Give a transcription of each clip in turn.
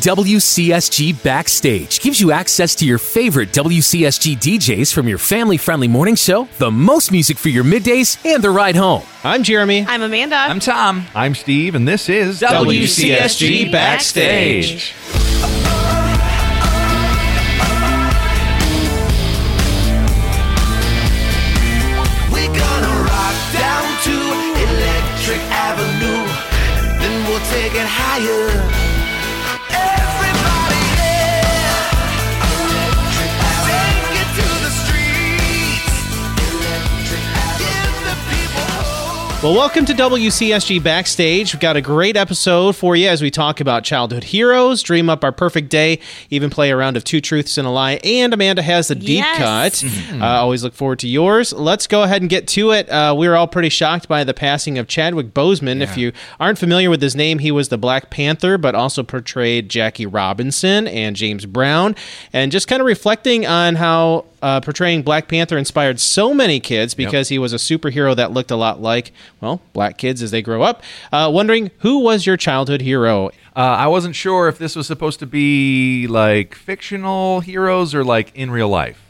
WCSG Backstage gives you access to your favorite WCSG DJs from your family friendly morning show, the most music for your middays, and the ride home. I'm Jeremy. I'm Amanda. I'm Tom. I'm Steve, and this is WCSG Backstage. We're gonna rock down to Electric Avenue, and then we'll take it higher. Well, welcome to WCSG Backstage. We've got a great episode for you as we talk about childhood heroes, dream up our perfect day, even play a round of two truths and a lie. And Amanda has the deep Yes. cut. Uh, always look forward to yours. Let's go ahead and get to it. Uh, we were all pretty shocked by the passing of Chadwick Boseman. If you aren't familiar with his name, he was the Black Panther, but also portrayed Jackie Robinson and James Brown. And just kind of reflecting on how uh, portraying Black Panther inspired so many kids because he was a superhero that looked a lot like, well, black kids as they grow up. Uh, wondering who was your childhood hero? Uh, I wasn't sure if this was supposed to be like fictional heroes or like in real life.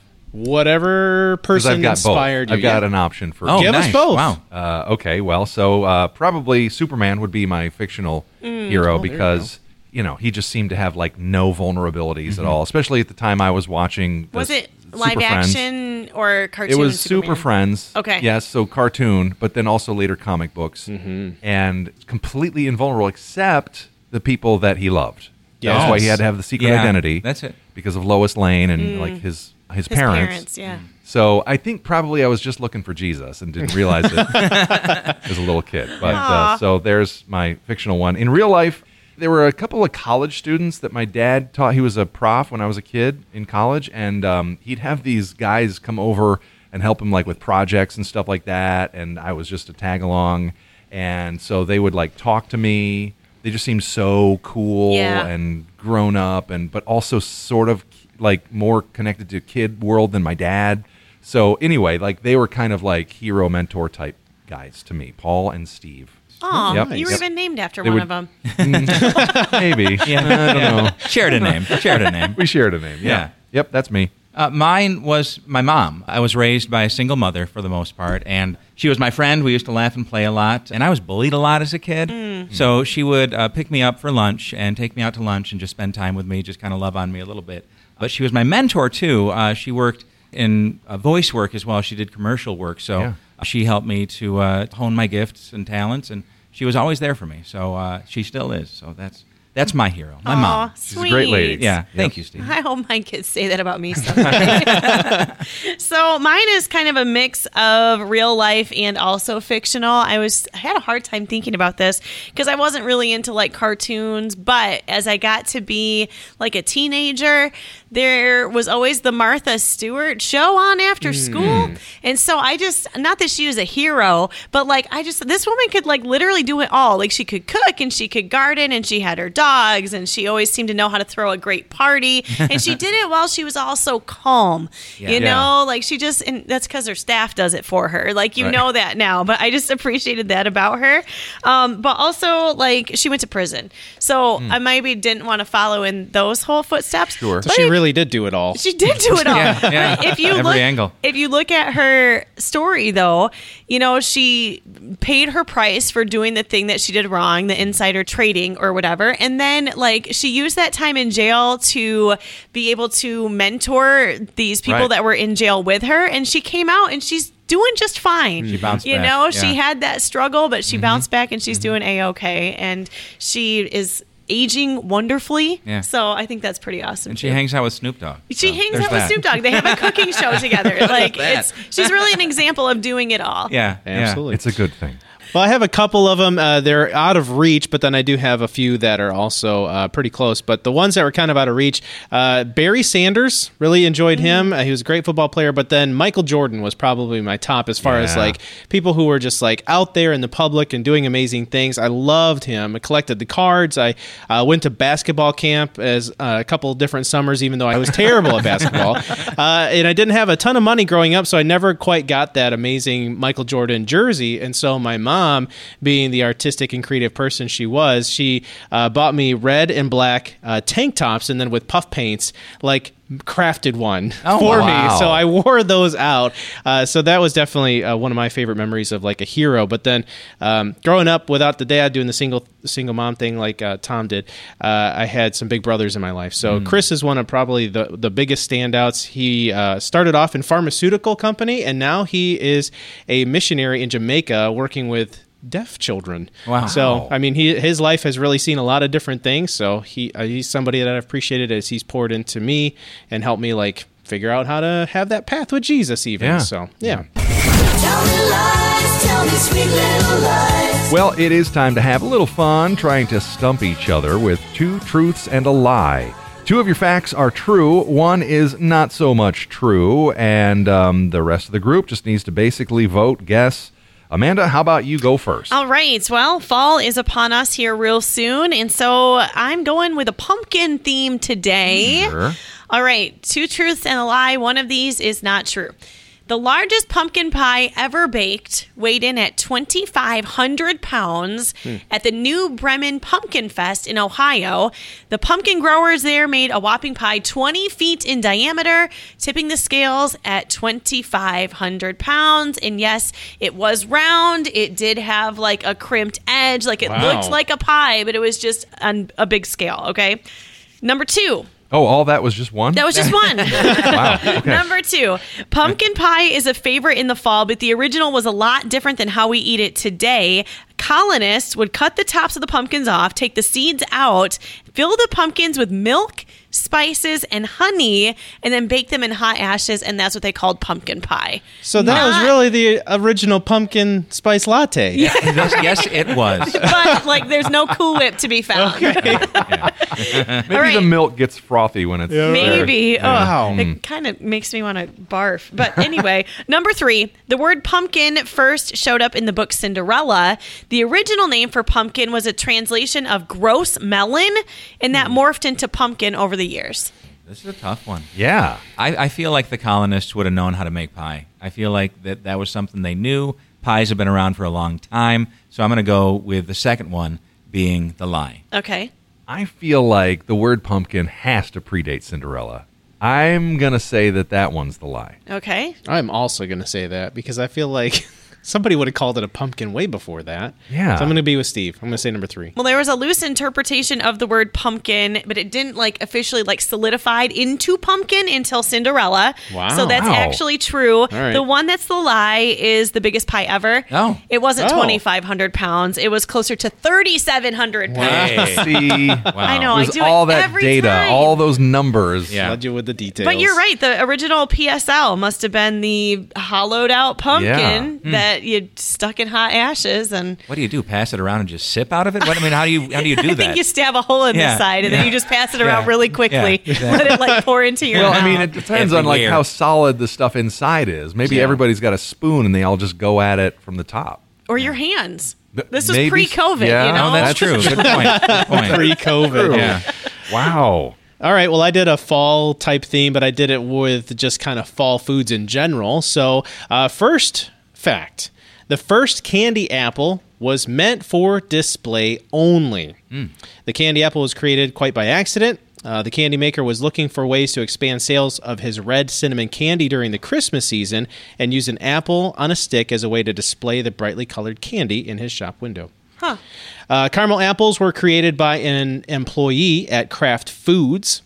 Whatever person I've got inspired both. you. I've got Yeah. an option for. Oh, Give us nice. both. Wow. Uh, okay, well, so uh, probably Superman would be my fictional hero because you know he just seemed to have like no vulnerabilities at all, especially at the time I was watching. the was it Super live Friends. action or cartoon? It was Superman? Super Friends. Okay. Yes, so cartoon, but then also later comic books, and completely invulnerable except the people that he loved. That's why he had to have the secret Yeah, identity. that's it. Because of Lois Lane and like his his, Mm. His parents. parents, yeah. So I think probably I was just looking for Jesus and didn't realize it as a little kid. But uh, so there's my fictional one. In real life, there were a couple of college students that my dad taught. He was a prof when I was a kid in college, and um, he'd have these guys come over and help him like with projects and stuff like that. And I was just a tag along, and so they would like talk to me. They just seemed so cool Yeah. and grown up, and but also sort of like more connected to kid world than my dad. So anyway, like they were kind of like hero mentor type guys to me, Paul and Steve. Aw, Yep. you were Yep. even named after They one would- of them. Maybe. Yeah. I don't know. Shared a name. Shared a name. We shared a name. Yeah. Yeah. Yep, that's me. Uh, mine was my mom. I was raised by a single mother for the most part, and she was my friend. We used to laugh and play a lot, and I was bullied a lot as a kid. So she would uh, pick me up for lunch and take me out to lunch and just spend time with me, just kind of love on me a little bit. But she was my mentor too. Uh, she worked in uh, voice work as well. She did commercial work, so Yeah. She helped me to uh, hone my gifts and talents, and she was always there for me. So uh, she still is. So that's that's my hero, my Aw, mom. She's a great lady. Yeah, Yep. thank you, Steve. I hope my kids say that about me someday. so mine is kind of a mix of real life and also fictional. I was I had a hard time thinking about this because I wasn't really into like cartoons, but as I got to be like a teenager, there was always the Martha Stewart show on after school. And so I just not that she was a hero, but like I just this woman could like literally do it all. Like she could cook and she could garden and she had her dogs and she always seemed to know how to throw a great party. And she did it while she was also calm. You Yeah. know, like she just and that's because her staff does it for her. Like you Right. know that now. But I just appreciated that about her. Um, but also like she went to prison. So I maybe didn't want to follow in those whole footsteps. Sure. So But she I- really did do it all. she did do it all. Yeah, yeah. If you Every look, angle. if you look at her story, though, you know she paid her price for doing the thing that she did wrong, the insider trading or whatever, and then like she used that time in jail to be able to mentor these people Right. that were in jail with her, and she came out and she's doing just fine. She bounced You back, know, yeah. she had that struggle, but Mm-hmm. she bounced back and she's doing a okay, and she is aging wonderfully. Yeah. So I think that's pretty awesome. And she too. hangs out with Snoop Dogg. She So hangs there's out with. Snoop Dogg. They have a cooking show together. Like it's she's really an example of doing it all. Yeah, Absolutely. It's a good thing. Well, I have a couple of them. Uh, they're out of reach, but then I do have a few that are also uh, pretty close. But the ones that were kind of out of reach, uh, Barry Sanders, really enjoyed him. Uh, he was a great football player. But then Michael Jordan was probably my top as far as like people who were just like out there in the public and doing amazing things. I loved him. I collected the cards. I uh, went to basketball camp as uh, a couple different summers, even though I was terrible at basketball. Uh, and I didn't have a ton of money growing up, so I never quite got that amazing Michael Jordan jersey. And so my mom mom, being the artistic and creative person she was, she uh, bought me red and black uh, tank tops, and then with puff paints, like crafted one Oh, for wow. me. So I wore those out. Uh, so that was definitely uh, one of my favorite memories of like a hero. But then um, growing up without the dad doing the single single mom thing like uh, Tom did, uh, I had some big brothers in my life. So Chris is one of probably the the biggest standouts. He uh, started off in pharmaceutical company, and now he is a missionary in Jamaica working with deaf children. Wow. So I mean, he his life has really seen a lot of different things. So he uh, he's somebody that I've appreciated as he's poured into me and helped me like figure out how to have that path with Jesus. Even Yeah. so, yeah. Tell me lies, tell me sweet little lies. Well, it is time to have a little fun trying to stump each other with two truths and a lie. Two of your facts are true, one is not so much true, and um, the rest of the group just needs to basically vote, guess. Amanda, how about you go first? All right. Well, fall is upon us here real soon. And so I'm going with a pumpkin theme today. Sure. All right. Two truths and a lie. One of these is not true. The largest pumpkin pie ever baked weighed in at 2,500 pounds hmm. at the New Bremen Pumpkin Fest in Ohio. The pumpkin growers there made a whopping pie 20 feet in diameter, tipping the scales at 2,500 pounds. And yes, it was round. It did have like a crimped edge, like it Wow. looked like a pie, but it was just on a big scale. Okay. Number two, Oh, all that was just one? that was just one. wow. Okay. Number two, pumpkin pie is a favorite in the fall, but the original was a lot different than how we eat it today. Colonists would cut the tops of the pumpkins off, take the seeds out, fill the pumpkins with milk, spices, and honey, and then bake them in hot ashes, and that's what they called pumpkin pie. So that was really the original pumpkin spice latte. Yeah. yes, yes, it was. But like, there's no Cool Whip to be found. Maybe right. the milk gets frothy when it's Maybe. Oh, wow. Oh, it kind of makes me want to barf. But anyway, number three, the word pumpkin first showed up in the book Cinderella. The original name for pumpkin was a translation of gross melon, and that hmm. morphed into pumpkin over the years. This is a tough one. Yeah. I, I feel like the colonists would have known how to make pie. I feel like that that was something they knew. Pies have been around for a long time, so I'm going to go with the second one being the lie. Okay. I feel like the word pumpkin has to predate Cinderella. I'm going to say that that one's the lie. Okay. I'm also going to say that because I feel like somebody would have called it a pumpkin way before that. Yeah. So I'm going to be with Steve. I'm going to say number three. Well, there was a loose interpretation of the word pumpkin, but it didn't like officially like solidified into pumpkin until Cinderella. Wow. So that's Wow. actually true. right. The one that's the lie is the biggest pie ever. Oh. It wasn't Oh. 2,500 pounds. It was closer to 3,700 pounds. See, I know. it I do all it that every data, time. all those numbers. Yeah. Led you with the details. But you're right. The original PSL must have been the hollowed out pumpkin Yeah. that you stuck in hot ashes and. What do you do? Pass it around and just sip out of it? What, I mean, how do you how do you do I that? think you stab a hole in Yeah, the side and yeah. then you just pass it around Yeah, really quickly. yeah, Let it like pour into your Well, mouth. I mean, it depends on like Everywhere. how solid the stuff inside is. Maybe Yeah. everybody's got a spoon and they all just go at it from the top. or your hands. This was pre-COVID, yeah. you know. oh, that's true. Good point. Good point. pre-COVID. Yeah. Wow. All right. Well, I did a fall type theme, but I did it with just kind of fall foods in general. So, uh, first fact the first candy apple was meant for display only. The candy apple was created quite by accident. Uh, the candy maker was looking for ways to expand sales of his red cinnamon candy during the Christmas season and used an apple on a stick as a way to display the brightly colored candy in his shop window. Huh. Uh, caramel apples were created by an employee at Kraft Foods,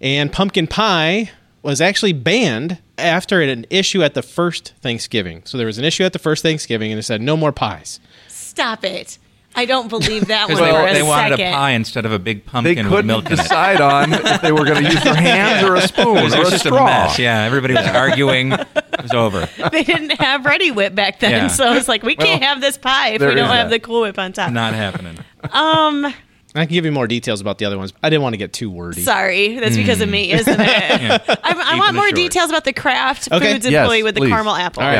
and pumpkin pie was actually banned after an issue at the first Thanksgiving. So there was an issue at the first Thanksgiving, and it said no more pies. Stop it. I don't believe that one Because for they, a they wanted second. a pie instead of a big pumpkin with couldn't milk in it. decide on if they were going to use their hands or a spoon It was or a just a straw. mess. Yeah, everybody was arguing. It was over. They didn't have Reddi-wip back then, Yeah. so it's like we can't have this pie if we don't have that. the Cool Whip on top. Not happening. Um, I can give you more details about the other ones. I didn't want to get too wordy. sorry, that's because of me, isn't it? I, I want more short. details about the Kraft Okay. Foods Yes, employee with the caramel apple. All right.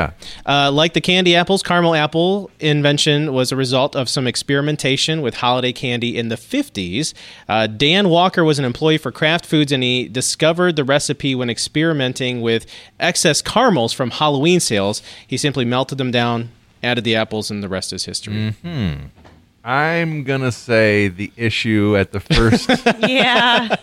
Yeah. Uh, like the candy apples, caramel apple invention was a result of some experimentation with holiday candy in the 50s. Uh, Dan Walker was an employee for Kraft Foods and he discovered the recipe when experimenting with excess caramels from Halloween sales. He simply melted them down added the apples, and the rest is history. I'm gonna say the issue at the first. Yeah.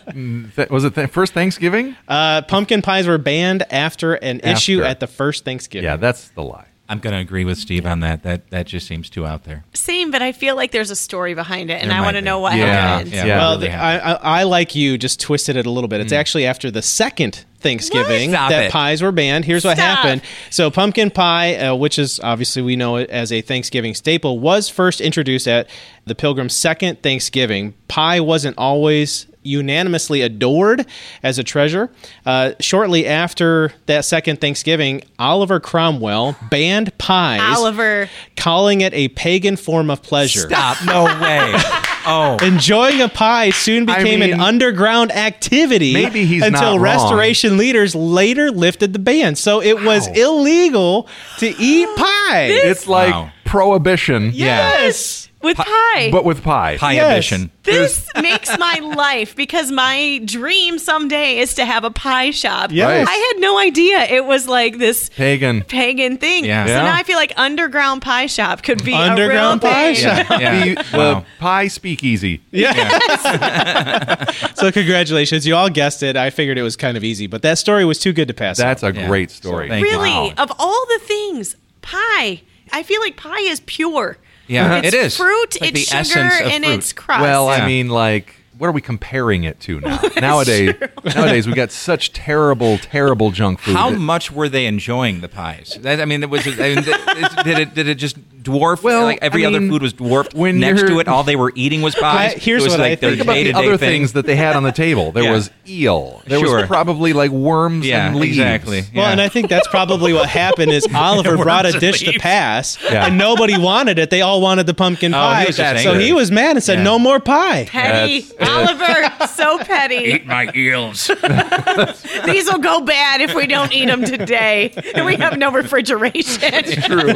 th- was it th- first Thanksgiving? Uh, pumpkin pies were banned after an issue at the first Thanksgiving. Yeah, that's the lie. I'm going to agree with Steve on that. That that just seems too out there. Same, but I feel like there's a story behind it, and There I want to know what Yeah. happened. Yeah. Yeah. Well, really the, I, I, I like you just twisted it a little bit. It's actually after the second Thanksgiving that it. pies were banned. Here's what Stop. happened. So pumpkin pie, uh, which is obviously we know it as a Thanksgiving staple, was first introduced at the Pilgrim's second Thanksgiving. Pie wasn't always unanimously adored as a treasure. Uh, shortly after that second Thanksgiving, Oliver Cromwell banned pies, Oliver. calling it a pagan form of pleasure. Stop! No way. Oh, Enjoying a pie soon I became mean- an underground activity. Maybe he's until not wrong. restoration leaders later lifted the ban. So it was illegal to eat pie. It's like Wow. prohibition, yes. With pie. but with pie. pie Yes. ambition. this makes my life because my dream someday is to have a pie shop. Yes. I had no idea it was like this Pagan. pagan thing. Yeah. So Yeah. now I feel like underground pie shop could be Underground a real pie thing. shop. Yeah. The, the Wow. pie speakeasy. Yeah. So congratulations. You all guessed it. I figured it was kind of easy, but that story was too good to pass. That's up. a Yeah. great story. Thank you. Really, Wow. of all the things, pie. I feel like pie is pure. Yeah, it's it is. fruit, It's like it's the sugar, essence of and fruit. it's crust. Well, Yeah. I mean, like, what are we comparing it to now? nowadays, nowadays we got such terrible, terrible junk food. How that- much were they enjoying the pies? That, I mean, it was. I mean, did it did it just dwarf? Well, like every I other food was dwarfed when next to it. All they were eating was pies. I- here's was what I like their think Think about the other thing. things that they had on the table. There Yeah. was eel. There Sure. was probably like worms Yeah, and leaves. exactly. Well, and I think that's probably what happened is Oliver brought a Worms and dish to pass, Yeah. and nobody wanted it. They all wanted the pumpkin Oh, pie. he was just so angry. he was mad and said, Yeah. "No more pie." petty. That's- Oliver, so petty. Eat my eels. These will go bad if we don't eat them today. And we have no refrigeration. It's True.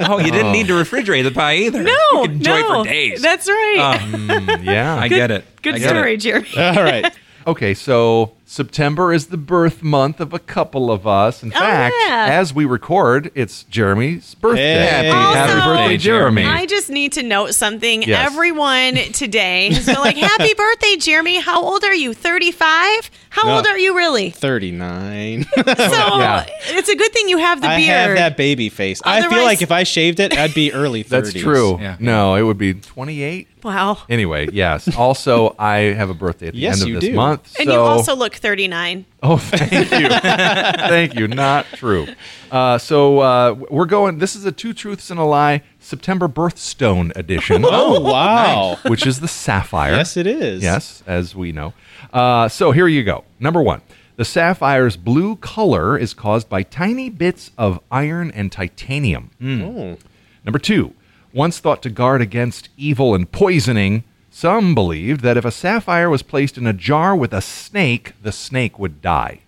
oh, you didn't need to refrigerate the pie either. No, you could enjoy no. it for days. That's right. Mm, yeah. I get it. Good get story, it. Jeremy. All right. Okay, so September is the birth month of a couple of us. In oh, fact, Oh, yeah. as we record, it's Jeremy's birthday. Hey. Happy Also- birthday, Jeremy. I just need to note something. Yes. Everyone today has been like, Happy birthday, Jeremy. How old are you? 35? How No. old are you really? Thirty-nine. So Yeah. it's a good thing you have the I beard. have that baby face. I feel like if I shaved it, I'd be early 30s. That's true. Yeah. No, it would be 28. Wow. Anyway, yes. Also, I have a birthday at the Yes, end you of this do. month. And so- you also look 39. Oh, thank you. thank you. Not true. Uh, so uh, we're going. This is a two truths and a lie September birthstone edition. Oh wow! Which is the sapphire. Yes, it is. Yes, as we know. Uh, so here you go. Number one. The sapphire's blue color is caused by tiny bits of iron and titanium. Oh. Number two, once thought to guard against evil and poisoning, some believed that if a sapphire was placed in a jar with a snake, the snake would die.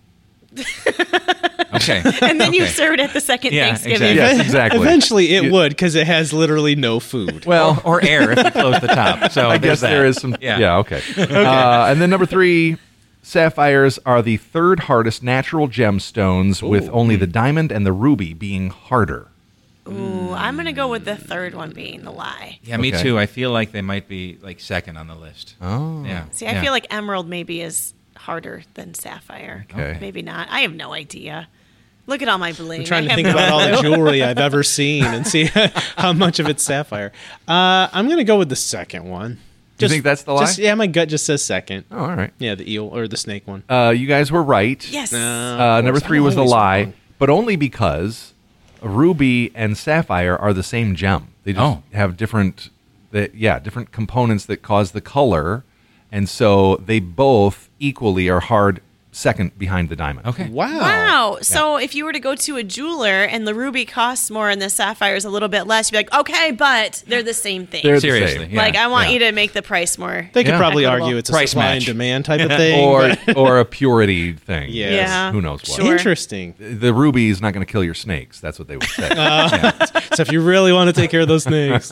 Okay. And then you Okay. serve it at the second Yeah, Thanksgiving. exactly. Yes, exactly. Eventually, it You- would because it has literally no food. Well, or air if you close the top. So I there's guess there that. is some. Yeah, Yeah. okay. Uh, and then number three, sapphires are the third hardest natural gemstones, with only the diamond and the ruby being harder. Ooh, I'm going to go with the third one being the lie. Yeah, me Okay. too. I feel like they might be like second on the list. Oh. Yeah. See, I yeah. feel like emerald maybe is harder than sapphire. Okay. Maybe not. I have no idea. Look at all my bling. I'm trying to think about all the jewelry I've ever seen and see how much of it's sapphire. Uh, I'm gonna go with the second one. Do you think that's the lie? Just, yeah, my gut just says second. Oh, all right. Yeah, the eel or the snake one. Uh, you guys were right. Yes. Uh, number three was the lie, wrong. but only because ruby and sapphire are the same gem. They just Oh. have different, that yeah, different components that cause the color, and so they both equally are hard second behind the diamond. Okay. Wow. Wow. So if you were to go to a jeweler and the ruby costs more and the sapphire is a little bit less, you'd be like, okay, but they're the same thing. They're the Seriously. same. Yeah. like, I want yeah. you to make the price more. They could Yeah. probably Equitable. argue it's a Price supply match. and demand type of thing. or but- or a purity thing. Yes. Yeah. Who knows what? Sure. Interesting. The ruby is not going to kill your snakes. That's what they would say. So if you really want to take care of those snakes,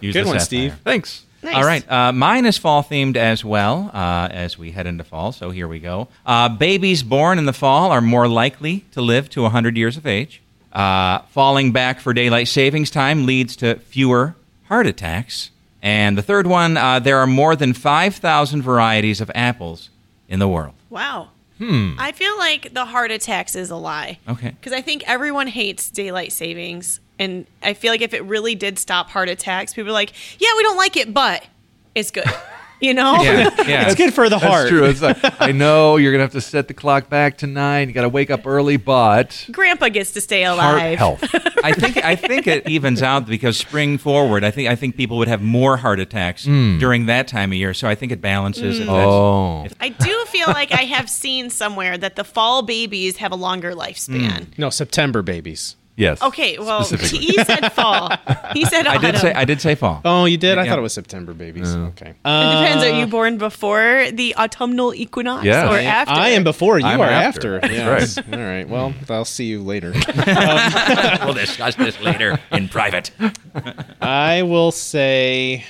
Use good the one, sapphire. Steve. Thanks. Nice. All right. Uh, mine is fall themed as well uh, as we head into fall. So here we go. Uh, babies born in the fall are more likely to live to 100 years of age. Uh, falling back for daylight savings time leads to fewer heart attacks. And the third one, uh, there are more than 5,000 varieties of apples in the world. Wow. Hmm. I feel like the heart attacks is a lie. Okay. Because I think everyone hates daylight savings. And I feel like if it really did stop heart attacks, people are like, yeah, we don't like it, but it's good. You know? Yeah, yeah. It's good for the That's heart. true. It's like, I know you're gonna have to set the clock back to nine. You got to wake up early, but Grandpa gets to stay alive. heart alive. health. I think I think it evens out because spring forward, I think I think people would have more heart attacks hmm. during that time of year. So I think it balances. if hmm. that's- Oh, I do feel like I have seen somewhere that the fall babies have a longer lifespan. Hmm. No, September babies. Yes. Okay, well, Specifically. he said fall. He said I did say I did say fall. Oh, you did? I Yeah. thought it was September babies. Okay. It depends. Are you born before the autumnal equinox Yes. or I- after? I am before. You I'm are after. after. That's Yes. All right. Well, I'll see you later. we'll discuss this later in private. I will say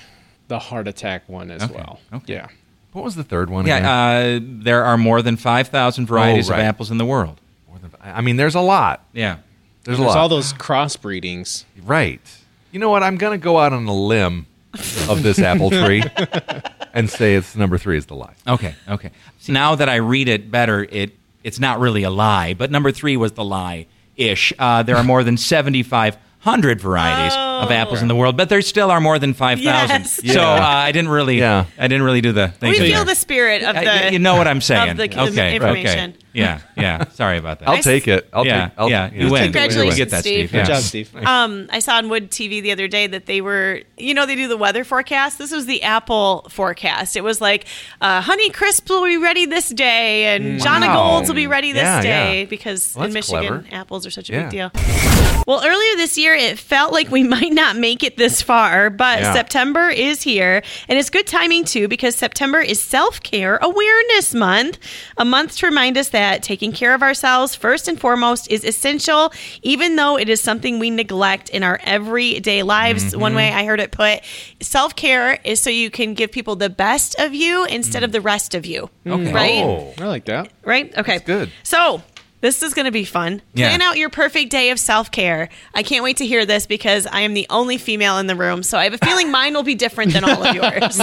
the heart attack one as Okay, well. okay. Yeah. What was the third one? again? Yeah, uh, there are more than five thousand varieties right. of apples in the world. More than- I mean, there's a lot. Yeah. There's a lot. all those crossbreedings. Right. You know what? I'm gonna go out on a limb of this apple tree and say it's number three is the lie. Okay. Okay. See, now that I read it better, it it's not really a lie. But number three was the lie ish. Uh, there are more than seventy five hundred varieties of apples in the world, but there still are more than five thousand. Yes. So uh, I didn't really. Yeah. I didn't really do the. We thing feel there. the spirit of the. y- you know what I'm saying. of the okay. information. Okay. Yeah. Yeah. Sorry about that. I'll s- take it. I'll yeah. take. I'll, yeah. You win. Congratulations, You get that, Steve. Steve. Good Yeah. Good job, Steve. Um, I saw on WOOD TV the other day that they were, you know, they do the weather forecast. This was the Apple forecast. It was like, uh, Honeycrisp will be ready this day, and John Wow. Golds will be ready this Yeah, day yeah. because Well, in that's Michigan, clever. apples are such a Yeah. big deal. Well, earlier this year, it felt like we might not make it this far, but Yeah. September is here, and it's good timing too because September is Self Care Awareness Month, a month to remind us that taking care of ourselves first and foremost is essential, even though it is something we neglect in our everyday lives. One mm-hmm. way I heard it put, self care is so you can give people the best of you instead mm. of the rest of you. Okay. Right? Oh, I like that. Right? Okay. good. So this is going to be fun. Yeah. Plan out your perfect day of self care. I can't wait to hear this because I am the only female in the room. So I have a feeling mine will be different than all of yours.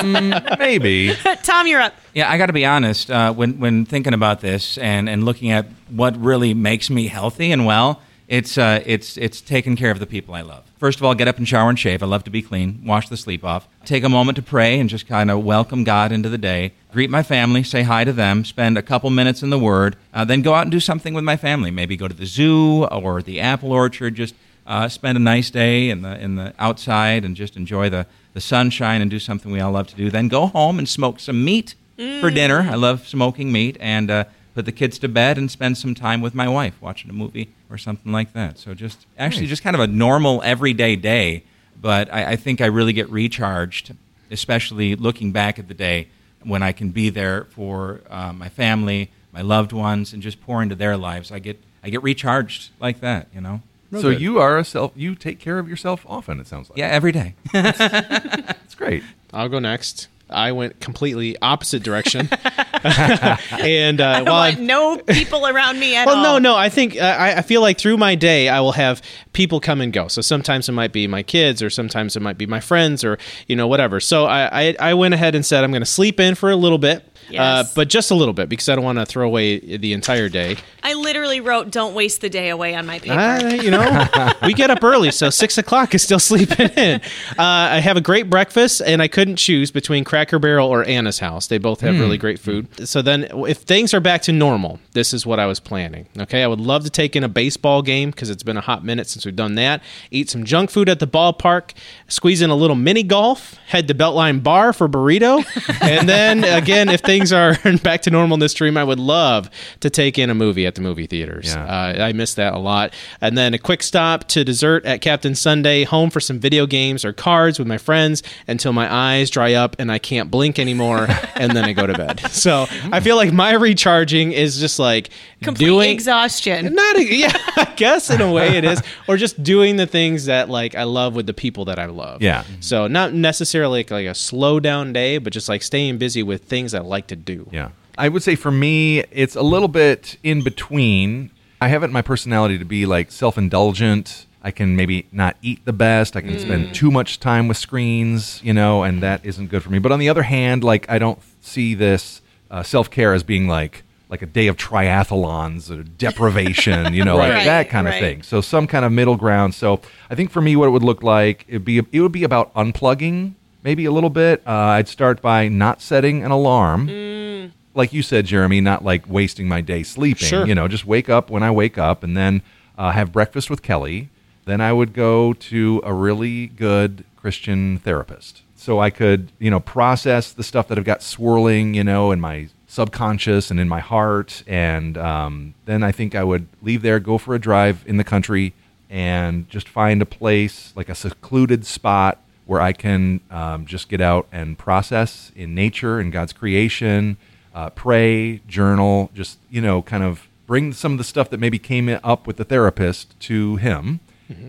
maybe. Tom, you're up. Yeah, I got to be honest. Uh, when when thinking about this and, and looking at what really makes me healthy and well, it's uh, it's it's taking care of the people I love. First of all, get up and shower and shave. I love to be clean. Wash the sleep off. Take a moment to pray and just kind of welcome God into the day. Greet my family, say hi to them, spend a couple minutes in the Word, uh, then go out and do something with my family. Maybe go to the zoo or the apple orchard. Just uh, spend a nice day in the in the outside and just enjoy the the sunshine and do something we all love to do. Then go home and smoke some meat for dinner. I love smoking meat and uh, put the kids to bed and spend some time with my wife watching a movie or something like that. So just actually just kind of a normal everyday day. But I, I think I really get recharged, especially looking back at the day when I can be there for uh, my family, my loved ones, and just pour into their lives. I get I get recharged like that, you know. so you are a self. You take care of yourself often. It sounds like. Yeah, every day. it's great. I'll go next. I went completely opposite direction. and uh, I while I'm- no people around me at well, all. no, no. I think uh, I, I feel like through my day, I will have people come and go. So sometimes it might be my kids, or sometimes it might be my friends, or you know whatever. So I, I, I went ahead and said I'm going to sleep in for a little bit, uh, but just a little bit because I don't want to throw away the entire day. I literally wrote "Don't waste the day away" on my paper. Uh, you know, we get up early, so six o'clock is still sleeping in. Uh, I have a great breakfast, and I couldn't choose between Cracker Barrel or Anna's house. They both have really great food. So then, if things are back to normal, this is what I was planning. Okay, I would love to take in a baseball game because it's been a hot minute since we've done that. Eat some junk food at the ballpark, squeeze in a little mini golf, head to Beltline Bar for burrito, and then again, if things are back to normal in this stream, I would love to take in a movie at the movie theaters. Yeah. Uh, I miss that a lot. And then a quick stop to dessert at Captain Sundae, home for some video games or cards with my friends until my eyes dry up and I can't blink anymore, and then I go to bed. So I feel like my recharging is just like Complete doing exhaustion. not a, yeah, I guess in a way it is, or just doing the things that like I love with the people that I love. Yeah. So not necessarily like, like a slow down day, but just like staying busy with things I like to do. Yeah. I would say for me, it's a little bit in between. I have it in my personality to be like self indulgent. I can maybe not eat the best. I can Mm. spend too much time with screens, you know, and that isn't good for me. But on the other hand, like I don't see this uh, self care as being like like a day of triathlons or deprivation, you know, Right. like that kind of Right. thing. So some kind of middle ground. So I think for me, what it would look like, it'd be it would be about unplugging, maybe a little bit. Uh, I'd start by not setting an alarm Mm. like you said, Jeremy, not like wasting my day sleeping. Sure. You know, just wake up when I wake up and then uh, have breakfast with Kelly. Then I would go to a really good Christian therapist. So I could, you know, process the stuff that I've got swirling, you know, in my subconscious and in my heart. And um, then I think I would leave there, go for a drive in the country, and just find a place, like a secluded spot where I can um, just get out and process in nature and God's creation, uh, pray, journal, just, you know, kind of bring some of the stuff that maybe came up with the therapist to Him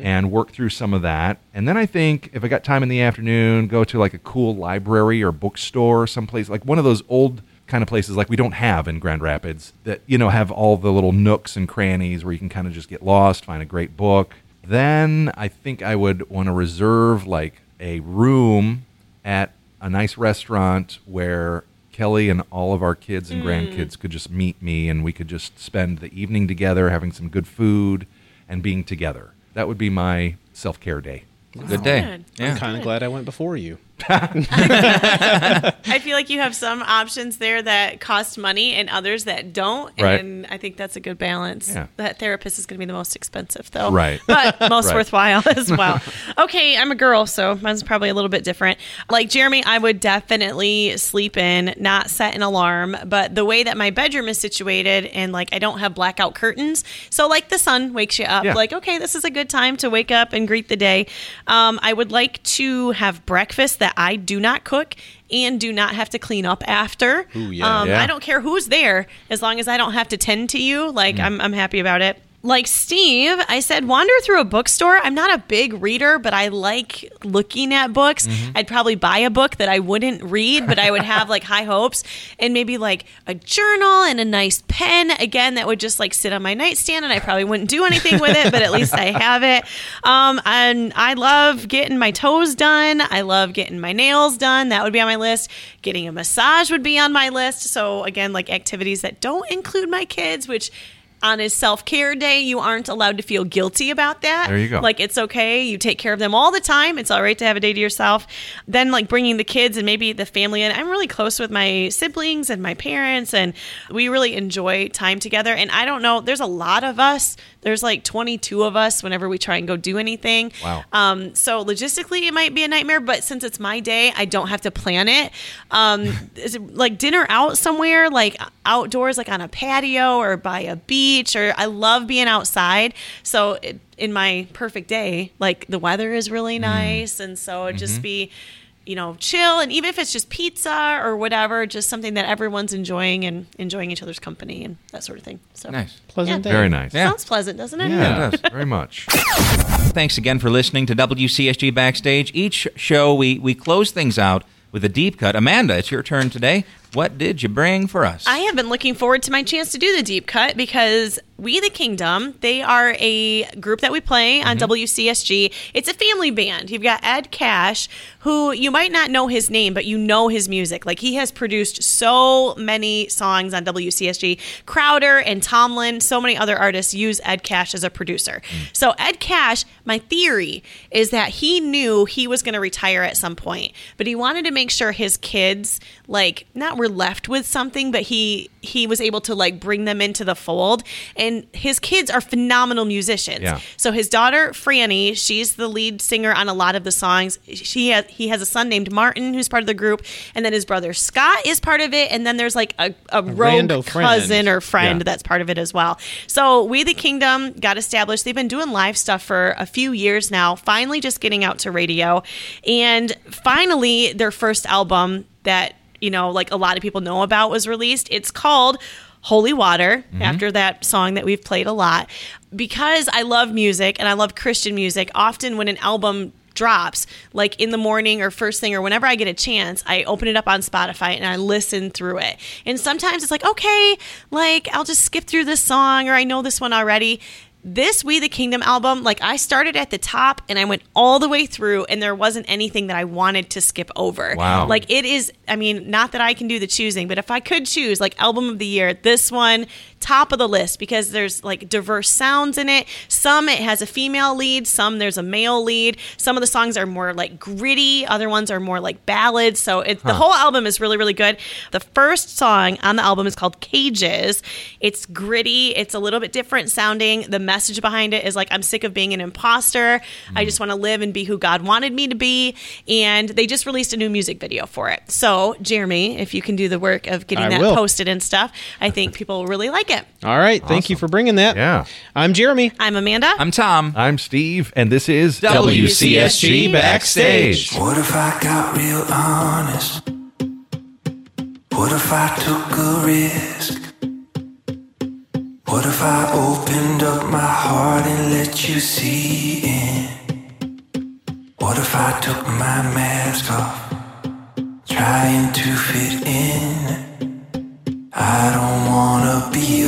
and work through some of that. And then I think if I got time in the afternoon, go to like a cool library or bookstore, someplace like one of those old kind of places like we don't have in Grand Rapids that, you know, have all the little nooks and crannies where you can kind of just get lost, find a great book. Then I think I would want to reserve like a room at a nice restaurant where Kelly and all of our kids and mm. grandkids could just meet me and we could just spend the evening together having some good food and being together. That would be my self care day. Good day. good. Yeah. I'm kind of glad I went before you. I feel like you have some options there that cost money and others that don't. Right. And I think that's a good balance. Yeah. That therapist is going to be the most expensive, though. Right. But most Right. worthwhile as well. Okay, I'm a girl, so mine's probably a little bit different. Like Jeremy, I would definitely sleep in, not set an alarm. But the way that my bedroom is situated and like I don't have blackout curtains, so like the sun wakes you up, Yeah. like, okay, this is a good time to wake up and greet the day. Um, I would like to have breakfast that I do not cook and do not have to clean up after. Ooh, yeah. Um, Yeah. I don't care who's there as long as I don't have to tend to you. Like, Mm. I'm, I'm happy about it. Like Steve, I said, wander through a bookstore. I'm not a big reader, but I like looking at books. Mm-hmm. I'd probably buy a book that I wouldn't read, but I would have like high hopes and maybe like a journal and a nice pen. Again, that would just like sit on my nightstand and I probably wouldn't do anything with it, but at least I have it. Um, and I love getting my toes done. I love getting my nails done. That would be on my list. Getting a massage would be on my list. So again, like activities that don't include my kids, which on his self care day, you aren't allowed to feel guilty about that. There you go. Like it's okay. You take care of them all the time. It's all right to have a day to yourself. Then like bringing the kids and maybe the family in. I'm really close with my siblings and my parents, and we really enjoy time together. And I don't know. There's a lot of us. There's like 22 of us. Whenever we try and go do anything. Wow. Um. So logistically, it might be a nightmare, but since it's my day, I don't have to plan it. Um. is it like dinner out somewhere, like outdoors, like on a patio or by a beach? Or I love being outside. So it, in my perfect day, like the weather is really mm. nice, and so it'd just mm-hmm. be. You know, chill, and even if it's just pizza or whatever, just something that everyone's enjoying and enjoying each other's company and that sort of thing. So Nice. Pleasant Yeah. day. Very nice. Yeah. sounds pleasant, doesn't it? Yeah, it does. very much. Thanks again for listening to WCSG Backstage. Each show, we, we close things out with a deep cut. Amanda, it's your turn today. What did you bring for us? I have been looking forward to my chance to do the deep cut because We the Kingdom, they are a group that we play on mm-hmm. WCSG. It's a family band. You've got Ed Cash, who you might not know his name, but you know his music. Like he has produced so many songs on WCSG. Crowder and Tomlin, so many other artists use Ed Cash as a producer. Mm. So Ed Cash, my theory is that he knew he was going to retire at some point, but he wanted to make sure his kids like not were left with something, but he he was able to like bring them into the fold. And his kids are phenomenal musicians. Yeah. So his daughter Franni, she's the lead singer on a lot of the songs. She has he has a son named Martin who's part of the group, and then his brother Scott is part of it, and then there's like a, a, rogue rando friend. cousin or friend Yeah. that's part of it as well. So We the Kingdom got established. They've been doing live stuff for a few years now, finally just getting out to radio. And finally their first album that, you know, like a lot of people know about was released. It's called Holy Water, mm-hmm. after that song that we've played a lot. Because I love music and I love Christian music, often when an album drops, like in the morning or first thing or whenever I get a chance, I open it up on Spotify and I listen through it. And sometimes it's like, okay, like I'll just skip through this song or I know this one already this We the Kingdom album, like I started at the top and I went all the way through, and there wasn't anything that I wanted to skip over. Wow. Like it is, I mean, not that I can do the choosing, but if I could choose, like album of the year, this one, top of the list because there's like diverse sounds in it. Some it has a female lead, some there's a male lead. Some of the songs are more like gritty, other ones are more like ballads. So it's the whole album is really, really good. The first song on the album is called Cages. It's gritty, it's a little bit different sounding. The message behind it is like, I'm sick of being an imposter. I just want to live and be who God wanted me to be. And they just released a new music video for it. So, Jeremy, if you can do the work of getting I that will. posted and stuff, I think people will really like it. All right. Thank you for bringing that. Yeah. I'm Jeremy. I'm Amanda. I'm Tom. I'm Steve, and this is WCSG Backstage. What if I got real honest? What if I took a risk? What if I opened up my heart and let you see in? What if I took my mask off, trying to fit in? I don't wanna be